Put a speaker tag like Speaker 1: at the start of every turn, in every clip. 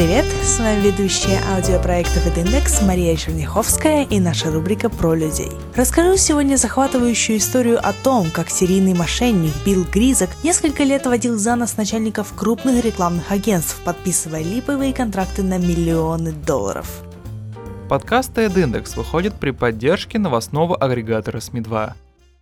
Speaker 1: привет! С вами ведущая аудиопроекта «Индекс» Мария Черняховская и наша рубрика «Про людей». Расскажу сегодня захватывающую историю о том, как серийный мошенник Билл Гризок несколько лет водил за нос начальников крупных рекламных агентств, подписывая липовые контракты на миллионы долларов.
Speaker 2: Подкаст «Индекс» выходит при поддержке новостного агрегатора СМИ-2.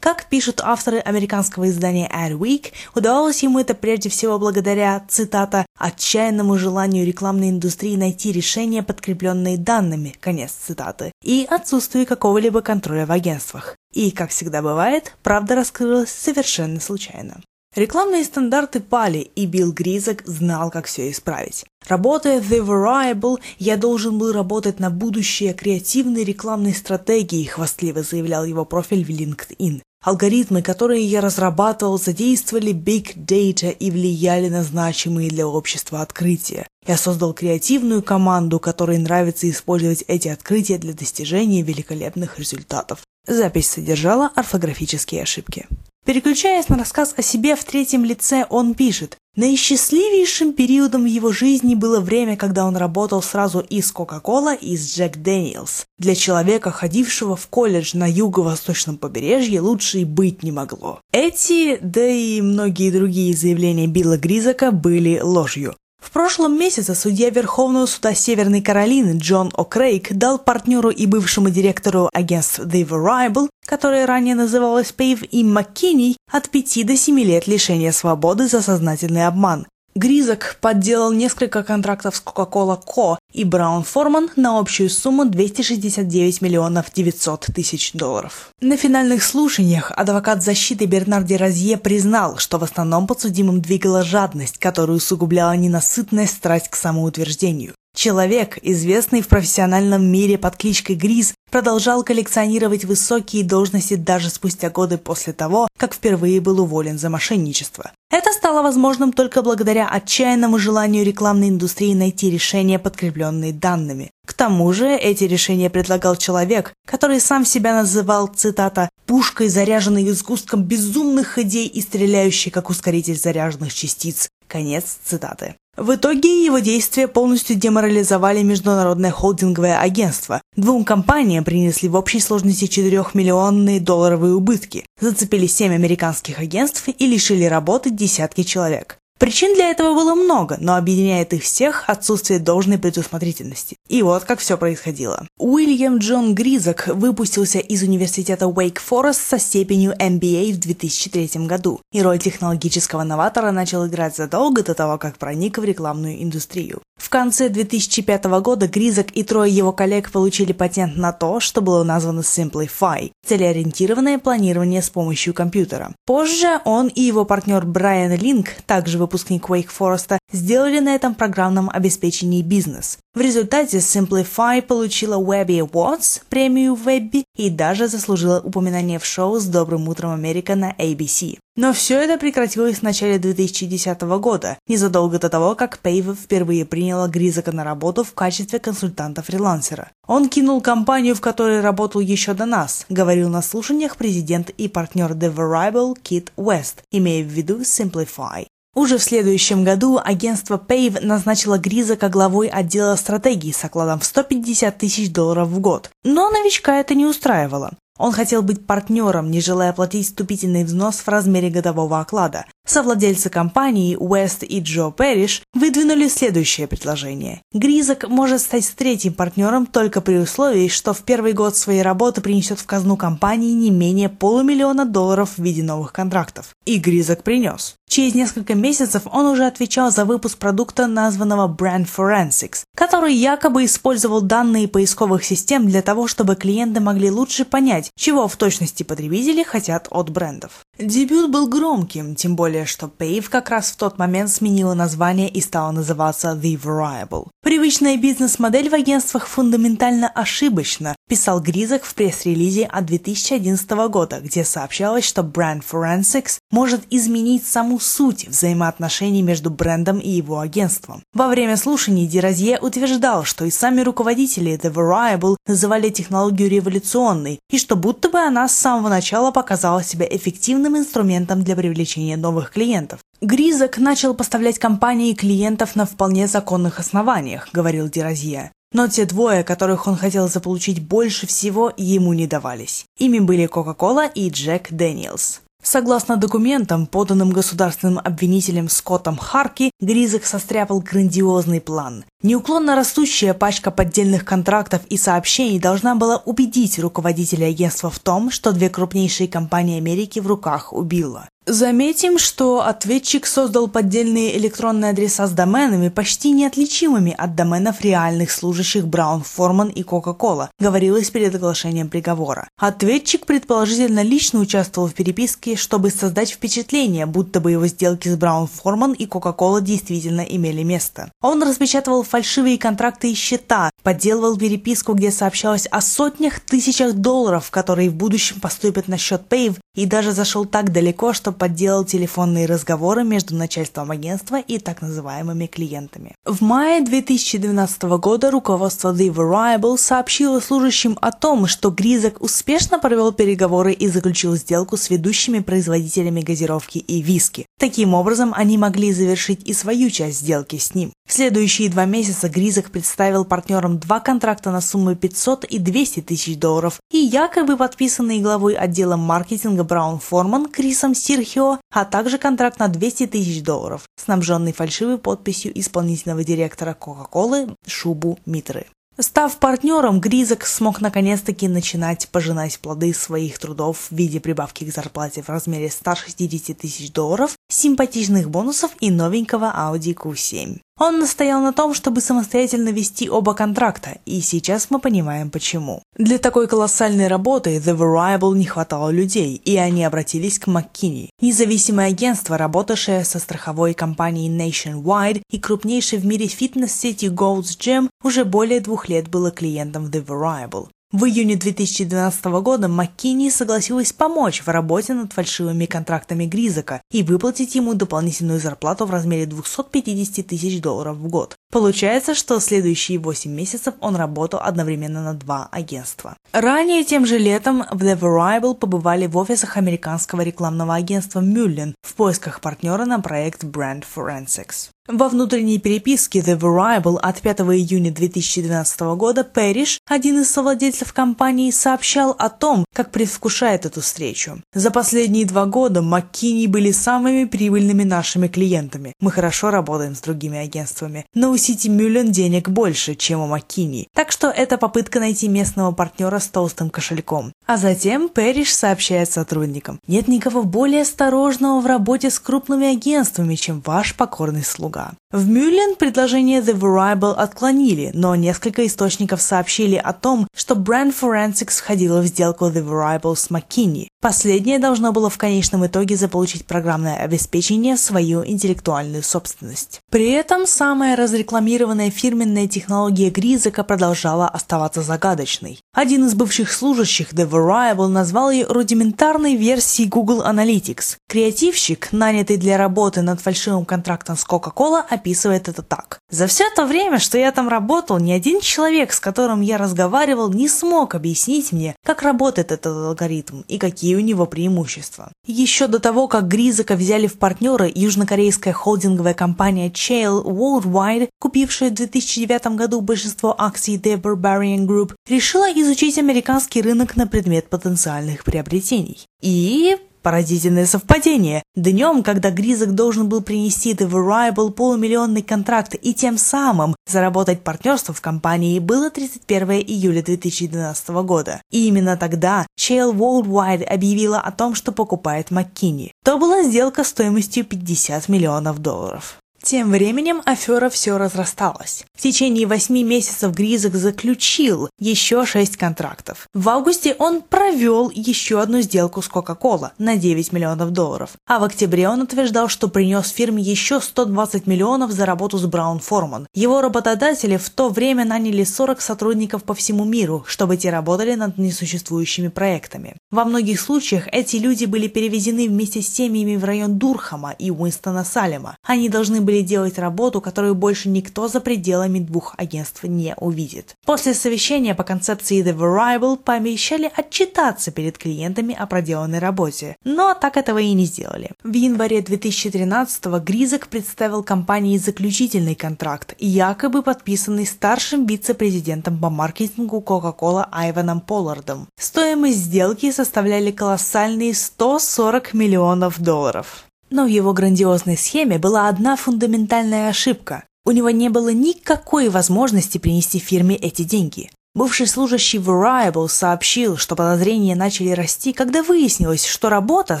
Speaker 1: Как пишут авторы американского издания Adweek, удавалось ему это прежде всего благодаря, цитата, «отчаянному желанию рекламной индустрии найти решения, подкрепленные данными», конец цитаты, и отсутствию какого-либо контроля в агентствах. И, как всегда бывает, правда раскрылась совершенно случайно. Рекламные стандарты пали, и Билл Гризок знал, как все исправить. Работая в The Variable, я должен был работать на будущее креативной рекламной стратегии, хвастливо заявлял его профиль в LinkedIn. Алгоритмы, которые я разрабатывал, задействовали Big Data и влияли на значимые для общества открытия. Я создал креативную команду, которой нравится использовать эти открытия для достижения великолепных результатов. Запись содержала орфографические ошибки. Переключаясь на рассказ о себе в третьем лице, он пишет Наисчастливейшим периодом в его жизни было время, когда он работал сразу и с Coca-Cola, и с Jack Daniels. Для человека, ходившего в колледж на юго-восточном побережье, лучше и быть не могло. Эти, да и многие другие заявления Билла Гризака были ложью. В прошлом месяце судья Верховного суда Северной Каролины Джон О'Крейг дал партнеру и бывшему директору агентств The Variable, которое ранее называлось Pave и McKinney, от 5 до 7 лет лишения свободы за сознательный обман. Гризок подделал несколько контрактов с Coca-Cola Co. и Браун Форман на общую сумму 269 миллионов 900 тысяч долларов. На финальных слушаниях адвокат защиты Бернарди Розье признал, что в основном подсудимым двигала жадность, которую усугубляла ненасытная страсть к самоутверждению. Человек, известный в профессиональном мире под кличкой Гриз, продолжал коллекционировать высокие должности даже спустя годы после того, как впервые был уволен за мошенничество. Это стало возможным только благодаря отчаянному желанию рекламной индустрии найти решения, подкрепленные данными. К тому же эти решения предлагал человек, который сам себя называл, цитата, «пушкой, заряженной изгустком безумных идей и стреляющей, как ускоритель заряженных частиц». Конец цитаты. В итоге его действия полностью деморализовали международное холдинговое агентство. Двум компаниям принесли в общей сложности 4-миллионные долларовые убытки, зацепили 7 американских агентств и лишили работы десятки человек. Причин для этого было много, но объединяет их всех отсутствие должной предусмотрительности. И вот как все происходило. Уильям Джон Гризок выпустился из университета Wake Forest со степенью MBA в 2003 году, и роль технологического новатора начал играть задолго до того, как проник в рекламную индустрию. В конце 2005 года Гризок и трое его коллег получили патент на то, что было названо Simplify – целеориентированное планирование с помощью компьютера. Позже он и его партнер Брайан Линк, также выпускник Wake Forest, сделали на этом программном обеспечении бизнес. В результате Simplify получила Webby Awards, премию Webby, и даже заслужила упоминание в шоу «С добрым утром Америка» на ABC. Но все это прекратилось в начале 2010 года, незадолго до того, как Пейв впервые приняла Гризака на работу в качестве консультанта-фрилансера. Он кинул компанию, в которой работал еще до нас, говорил на слушаниях президент и партнер The Variable Кит Уэст, имея в виду Simplify. Уже в следующем году агентство Pave назначило Гриза как главой отдела стратегии с окладом в 150 тысяч долларов в год. Но новичка это не устраивало. Он хотел быть партнером, не желая платить вступительный взнос в размере годового оклада. Совладельцы компании Уэст и Джо Перриш выдвинули следующее предложение. Гризок может стать третьим партнером только при условии, что в первый год своей работы принесет в казну компании не менее полумиллиона долларов в виде новых контрактов. И Гризок принес. Через несколько месяцев он уже отвечал за выпуск продукта, названного Brand Forensics, который якобы использовал данные поисковых систем для того, чтобы клиенты могли лучше понять, чего в точности потребители хотят от брендов. Дебют был громким, тем более, что Pave как раз в тот момент сменила название и стала называться The Variable. Привычная бизнес-модель в агентствах фундаментально ошибочна, писал Гризок в пресс-релизе от 2011 года, где сообщалось, что Brand Forensics может изменить саму суть взаимоотношений между брендом и его агентством. Во время слушаний Дерозье утверждал, что и сами руководители The Variable называли технологию революционной, и что будто бы она с самого начала показала себя эффективным ценным инструментом для привлечения новых клиентов. Гризок начал поставлять компании клиентов на вполне законных основаниях, говорил Дерозье. Но те двое, которых он хотел заполучить больше всего, ему не давались. Ими были Coca-Cola и Jack Daniel's. Согласно документам, поданным государственным обвинителем Скоттом Харки, Гризок состряпал грандиозный план. Неуклонно растущая пачка поддельных контрактов и сообщений должна была убедить руководителя агентства в том, что две крупнейшие компании Америки в руках убило. Заметим, что ответчик создал поддельные электронные адреса с доменами, почти неотличимыми от доменов реальных служащих Brown-Forman и Coca-Cola, говорилось перед оглашением приговора. Ответчик предположительно лично участвовал в переписке, чтобы создать впечатление, будто бы его сделки с Brown-Forman и Coca-Cola действительно имели место. Он распечатывал фальшивые контракты и счета, подделывал переписку, где сообщалось о сотнях тысячах долларов, которые в будущем поступят на счет Pave, и даже зашел так далеко, что подделал телефонные разговоры между начальством агентства и так называемыми клиентами. В мае 2012 года руководство The Variable сообщило служащим о том, что Гризок успешно провел переговоры и заключил сделку с ведущими производителями газировки и виски. Таким образом, они могли завершить и свою часть сделки с ним. В следующие два месяца Гризок представил партнерам два контракта на сумму 500 и 200 тысяч долларов и якобы подписанные главой отдела маркетинга Браун Форман Крисом Сирхи Sergio, а также контракт на 200 тысяч долларов, снабженный фальшивой подписью исполнительного директора Кока-Колы Шубу Митры. Став партнером, Гризок смог наконец-таки начинать пожинать плоды своих трудов в виде прибавки к зарплате в размере 160 тысяч долларов, симпатичных бонусов и новенького Audi Q7. Он настоял на том, чтобы самостоятельно вести оба контракта, и сейчас мы понимаем почему. Для такой колоссальной работы The Variable не хватало людей, и они обратились к McKinney, независимое агентство, работавшее со страховой компанией Nationwide и крупнейшей в мире фитнес-сети Gold's Gym, уже более двух лет было клиентом The Variable. В июне 2012 года МакКинни согласилась помочь в работе над фальшивыми контрактами Гризака и выплатить ему дополнительную зарплату в размере 250 тысяч долларов в год. Получается, что следующие 8 месяцев он работал одновременно на два агентства. Ранее тем же летом в The Variable побывали в офисах американского рекламного агентства Мюллен в поисках партнера на проект Brand Forensics. Во внутренней переписке The Variable от 5 июня 2012 года Пэриш, один из совладельцев компании, сообщал о том, как предвкушает эту встречу. За последние два года МакКини были самыми прибыльными нашими клиентами. Мы хорошо работаем с другими агентствами, но у Сити Мюллен денег больше, чем у МакКини. Так что это попытка найти местного партнера с толстым кошельком. А затем Пэриш сообщает сотрудникам, нет никого более осторожного в работе с крупными агентствами, чем ваш покорный слуга. В Мюллен предложение The Variable отклонили, но несколько источников сообщили о том, что Brand Forensics входила в сделку The Variable с McKinney. Последнее должно было в конечном итоге заполучить программное обеспечение свою интеллектуальную собственность. При этом самая разрекламированная фирменная технология Гризака продолжала оставаться загадочной. Один из бывших служащих The Variable назвал ее рудиментарной версией Google Analytics. Креативщик, нанятый для работы над фальшивым контрактом с Coca-Cola, описывает это так. «За все то время, что я там работал, ни один человек, с которым я разговаривал, не смог объяснить мне, как работает этот алгоритм и какие у него преимущества». Еще до того, как Гризака взяли в партнеры, южнокорейская холдинговая компания Chail Worldwide, купившая в 2009 году большинство акций The Barbarian Group, решила изучить американский рынок на предмет потенциальных приобретений. И Поразительное совпадение. Днем, когда Гризок должен был принести The Variable полумиллионный контракт и тем самым заработать партнерство в компании, было 31 июля 2012 года. И именно тогда Shell Worldwide объявила о том, что покупает McKinney. То была сделка стоимостью 50 миллионов долларов. Тем временем афера все разрасталась. В течение восьми месяцев Гризок заключил еще шесть контрактов. В августе он провел еще одну сделку с Coca-Cola на 9 миллионов долларов. А в октябре он утверждал, что принес фирме еще 120 миллионов за работу с Браун Форман. Его работодатели в то время наняли 40 сотрудников по всему миру, чтобы те работали над несуществующими проектами. Во многих случаях эти люди были перевезены вместе с семьями в район Дурхама и Уинстона Салема. Они должны были были делать работу, которую больше никто за пределами двух агентств не увидит. После совещания по концепции The Variable пообещали отчитаться перед клиентами о проделанной работе, но так этого и не сделали. В январе 2013-го Гризок представил компании заключительный контракт, якобы подписанный старшим вице-президентом по маркетингу Coca-Cola Айваном Поллардом. Стоимость сделки составляли колоссальные 140 миллионов долларов. Но в его грандиозной схеме была одна фундаментальная ошибка. У него не было никакой возможности принести фирме эти деньги. Бывший служащий Variable сообщил, что подозрения начали расти, когда выяснилось, что работа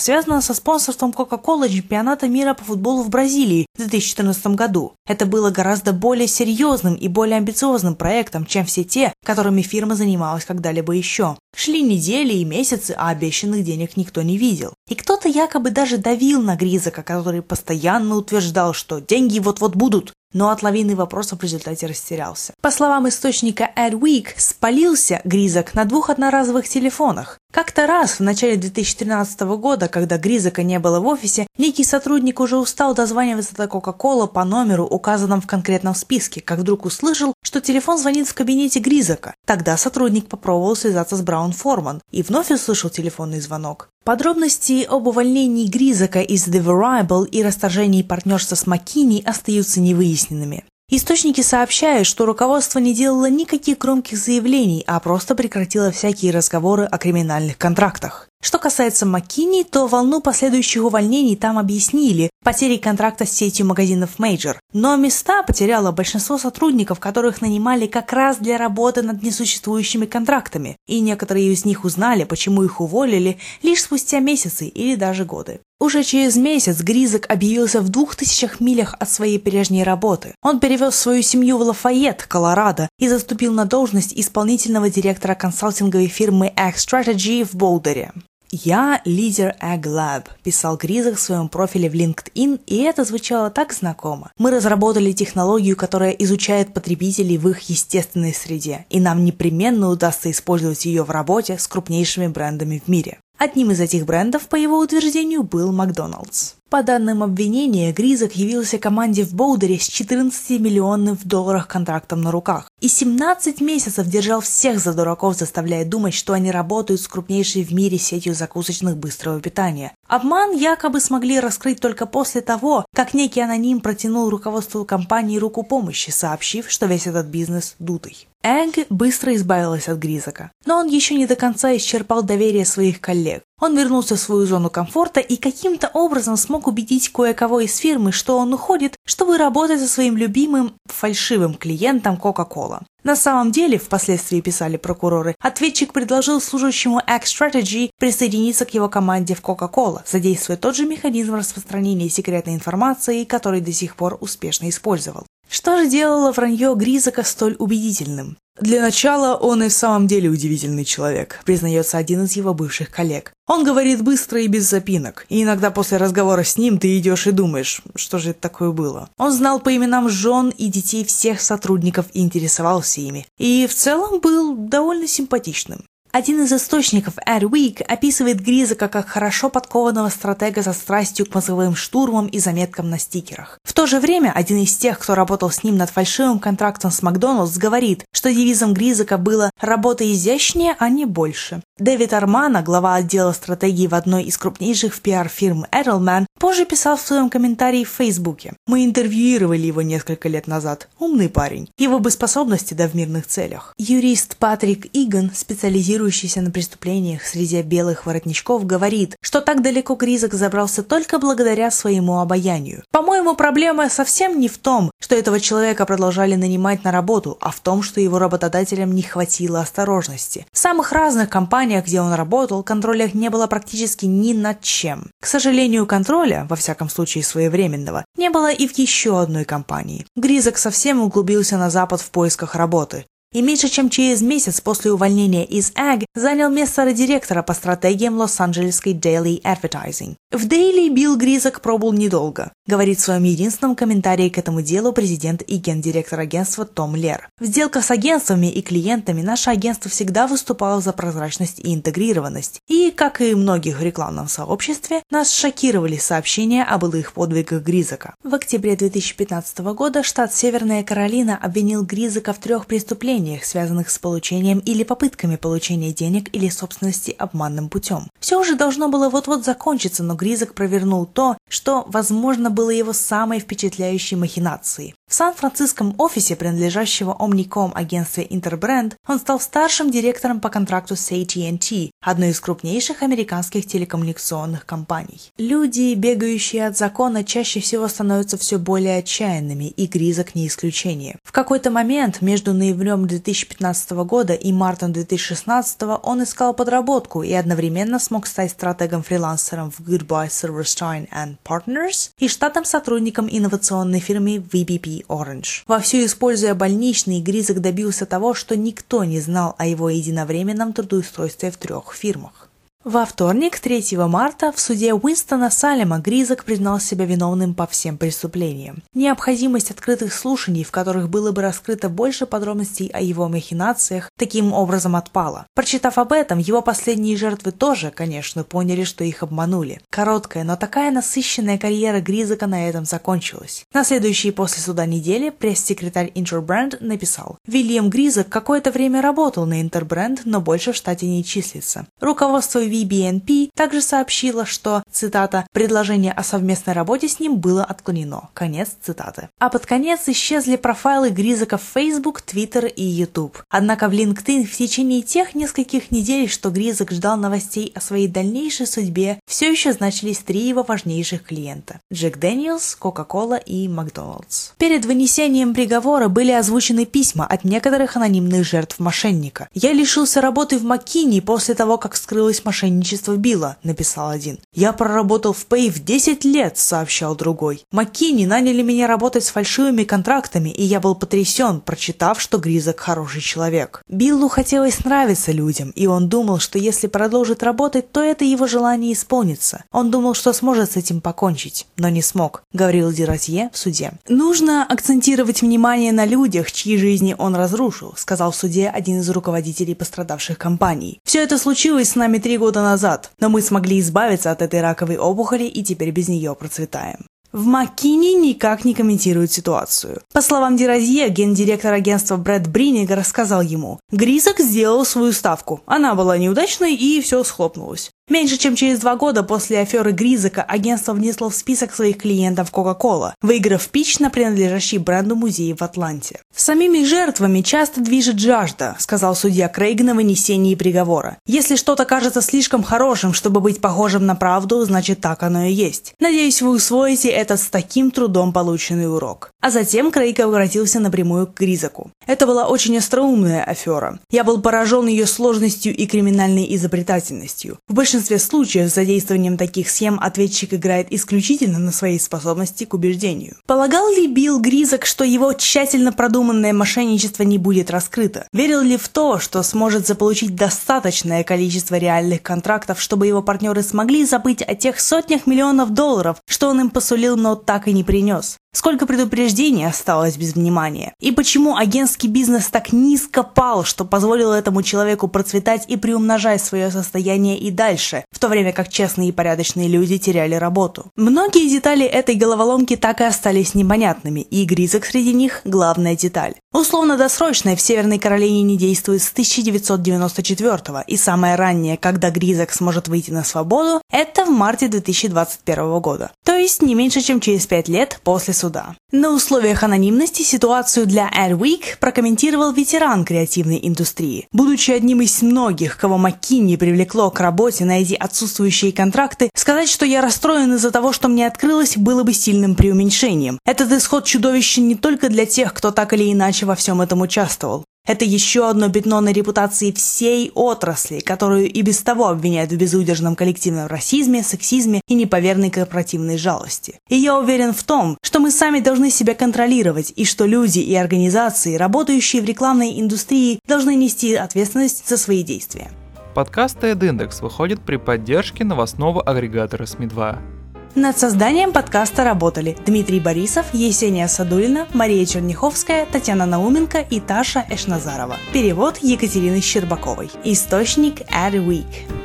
Speaker 1: связана со спонсорством Coca-Cola чемпионата мира по футболу в Бразилии в 2014 году. Это было гораздо более серьезным и более амбициозным проектом, чем все те, которыми фирма занималась когда-либо еще. Шли недели и месяцы, а обещанных денег никто не видел. И кто-то якобы даже давил на Гризака, который постоянно утверждал, что деньги вот-вот будут но от лавины вопросов в результате растерялся. По словам источника Adweek, спалился Гризок на двух одноразовых телефонах. Как-то раз в начале 2013 года, когда Гризака не было в офисе, некий сотрудник уже устал дозваниваться до Кока-Кола по номеру, указанном в конкретном списке, как вдруг услышал, что телефон звонит в кабинете Гризака. Тогда сотрудник попробовал связаться с Браун Форман и вновь услышал телефонный звонок. Подробности об увольнении Гризака из The Variable и расторжении партнерства с Маккини остаются невыясненными. Источники сообщают, что руководство не делало никаких громких заявлений, а просто прекратило всякие разговоры о криминальных контрактах. Что касается Маккини, то волну последующих увольнений там объяснили потерей контракта с сетью магазинов Major. Но места потеряло большинство сотрудников, которых нанимали как раз для работы над несуществующими контрактами. И некоторые из них узнали, почему их уволили лишь спустя месяцы или даже годы. Уже через месяц Гризок объявился в двух тысячах милях от своей прежней работы. Он перевез свою семью в Лафайет, Колорадо, и заступил на должность исполнительного директора консалтинговой фирмы Ag Strategy в Болдере. «Я лидер AgLab», – писал Гризок в своем профиле в LinkedIn, и это звучало так знакомо. «Мы разработали технологию, которая изучает потребителей в их естественной среде, и нам непременно удастся использовать ее в работе с крупнейшими брендами в мире». Одним из этих брендов, по его утверждению, был Макдоналдс. По данным обвинения, Гризок явился команде в Боудере с 14-миллионным в долларах контрактом на руках. И 17 месяцев держал всех за дураков, заставляя думать, что они работают с крупнейшей в мире сетью закусочных быстрого питания. Обман якобы смогли раскрыть только после того, как некий аноним протянул руководству компании руку помощи, сообщив, что весь этот бизнес дутый. Эг быстро избавилась от Гризака, но он еще не до конца исчерпал доверие своих коллег. Он вернулся в свою зону комфорта и каким-то образом смог убедить кое-кого из фирмы, что он уходит, чтобы работать со своим любимым фальшивым клиентом Coca-Cola. На самом деле, впоследствии писали прокуроры, ответчик предложил служащему X-Strategy присоединиться к его команде в Coca-Cola, задействуя тот же механизм распространения секретной информации, который до сих пор успешно использовал. Что же делало вранье Гризака столь убедительным? Для начала он и в самом деле удивительный человек, признается один из его бывших коллег. Он говорит быстро и без запинок, и иногда после разговора с ним ты идешь и думаешь, что же это такое было. Он знал по именам жен и детей всех сотрудников и интересовался ими, и в целом был довольно симпатичным. Один из источников Adweek описывает Гризака как хорошо подкованного стратега со страстью к мозговым штурмам и заметкам на стикерах. В то же время один из тех, кто работал с ним над фальшивым контрактом с Макдоналдс, говорит, что девизом Гризака было «работа изящнее, а не больше». Дэвид Армана, глава отдела стратегии в одной из крупнейших пиар-фирм Edelman, позже писал в своем комментарии в Фейсбуке. «Мы интервьюировали его несколько лет назад. Умный парень. Его бы способности да в мирных целях». Юрист Патрик Иган, специализирующийся на преступлениях среди белых воротничков, говорит, что так далеко Гризок забрался только благодаря своему обаянию. По-моему, проблема совсем не в том, что этого человека продолжали нанимать на работу, а в том, что его работодателям не хватило осторожности. В самых разных компаниях где он работал, контроля не было практически ни над чем. К сожалению, контроля, во всяком случае своевременного, не было и в еще одной компании. Гризок совсем углубился на запад в поисках работы. И меньше чем через месяц после увольнения из AG занял место директора по стратегиям Лос-Анджелесской Daily Advertising. В Дейли Билл Гризок пробыл недолго, говорит в своем единственном комментарии к этому делу президент и гендиректор агентства Том Лер. В сделках с агентствами и клиентами наше агентство всегда выступало за прозрачность и интегрированность. И, как и многих в рекламном сообществе, нас шокировали сообщения о былых подвигах Гризока. В октябре 2015 года штат Северная Каролина обвинил Гризока в трех преступлениях, связанных с получением или попытками получения денег или собственности обманным путем. Все уже должно было вот-вот закончиться, но Гризок провернул то, что, возможно, было его самой впечатляющей махинацией. В Сан-Франциском офисе, принадлежащего Omnicom агентстве Interbrand, он стал старшим директором по контракту с AT&T, одной из крупнейших американских телекоммуникационных компаний. Люди, бегающие от закона, чаще всего становятся все более отчаянными, и Гризок не исключение. В какой-то момент между ноябрем 2015 года и мартом 2016 он искал подработку и одновременно смог стать стратегом-фрилансером в Goodbye Silverstein and Partners и штатным сотрудником инновационной фирмы VBP Orange. Вовсю используя больничный, Гризок добился того, что никто не знал о его единовременном трудоустройстве в трех фирмах. Во вторник, 3 марта, в суде Уинстона Салема Гризок признал себя виновным по всем преступлениям. Необходимость открытых слушаний, в которых было бы раскрыто больше подробностей о его махинациях, таким образом отпала. Прочитав об этом, его последние жертвы тоже, конечно, поняли, что их обманули. Короткая, но такая насыщенная карьера Гризока на этом закончилась. На следующей после суда недели пресс-секретарь Интербренд написал «Вильям Гризок какое-то время работал на Интербренд, но больше в штате не числится. Руководство VBNP также сообщила, что, цитата, «предложение о совместной работе с ним было отклонено». Конец цитаты. А под конец исчезли профайлы Гризака в Facebook, Twitter и YouTube. Однако в LinkedIn в течение тех нескольких недель, что Гризак ждал новостей о своей дальнейшей судьбе, все еще значились три его важнейших клиента – Джек Дэниелс, Coca-Cola и Макдоналдс. Перед вынесением приговора были озвучены письма от некоторых анонимных жертв мошенника. «Я лишился работы в Маккини после того, как скрылась машина мошенничество Билла», — написал один. «Я проработал в Пэй в 10 лет», — сообщал другой. «Маккини наняли меня работать с фальшивыми контрактами, и я был потрясен, прочитав, что Гризок хороший человек». Биллу хотелось нравиться людям, и он думал, что если продолжит работать, то это его желание исполнится. Он думал, что сможет с этим покончить, но не смог, говорил Диротье в суде. «Нужно акцентировать внимание на людях, чьи жизни он разрушил», сказал в суде один из руководителей пострадавших компаний. «Все это случилось с нами три года года назад, но мы смогли избавиться от этой раковой опухоли и теперь без нее процветаем. В Маккине никак не комментируют ситуацию. По словам Дирозье, гендиректор агентства Брэд Бринниг рассказал ему, Грисок сделал свою ставку. Она была неудачной и все схлопнулось. Меньше чем через два года после аферы Гризака агентство внесло в список своих клиентов Coca-Cola, выиграв пич на принадлежащий бренду музей в Атланте. «Самими жертвами часто движет жажда», — сказал судья Крейг на вынесении приговора. «Если что-то кажется слишком хорошим, чтобы быть похожим на правду, значит так оно и есть. Надеюсь, вы усвоите этот с таким трудом полученный урок». А затем Крейг обратился напрямую к Гризаку. Это была очень остроумная афера. Я был поражен ее сложностью и криминальной изобретательностью. В большинстве большинстве случаев с задействованием таких схем ответчик играет исключительно на своей способности к убеждению. Полагал ли Билл Гризок, что его тщательно продуманное мошенничество не будет раскрыто? Верил ли в то, что сможет заполучить достаточное количество реальных контрактов, чтобы его партнеры смогли забыть о тех сотнях миллионов долларов, что он им посулил, но так и не принес? Сколько предупреждений осталось без внимания? И почему агентский бизнес так низко пал, что позволило этому человеку процветать и приумножать свое состояние и дальше, в то время как честные и порядочные люди теряли работу? Многие детали этой головоломки так и остались непонятными, и Гризок среди них – главная деталь. Условно-досрочная в Северной Каролине не действует с 1994 и самое раннее, когда Гризок сможет выйти на свободу, это в марте 2021 года. То есть не меньше, чем через 5 лет после суда. На условиях анонимности ситуацию для Adweek прокомментировал ветеран креативной индустрии. Будучи одним из многих, кого Маккинни привлекло к работе на эти отсутствующие контракты, сказать, что я расстроен из-за того, что мне открылось, было бы сильным преуменьшением. Этот исход чудовищен не только для тех, кто так или иначе во всем этом участвовал. Это еще одно пятно на репутации всей отрасли, которую и без того обвиняют в безудержном коллективном расизме, сексизме и неповерной корпоративной жалости. И я уверен в том, что мы сами должны себя контролировать, и что люди и организации, работающие в рекламной индустрии, должны нести ответственность за свои действия.
Speaker 2: Подкаст TEDx выходит при поддержке новостного агрегатора СМИ-2.
Speaker 1: Над созданием подкаста работали Дмитрий Борисов, Есения Садулина, Мария Черняховская, Татьяна Науменко и Таша Эшназарова. Перевод Екатерины Щербаковой. Источник Adweek.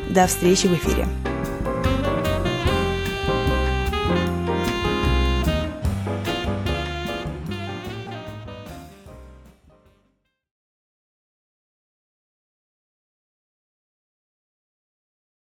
Speaker 1: До встречи в эфире.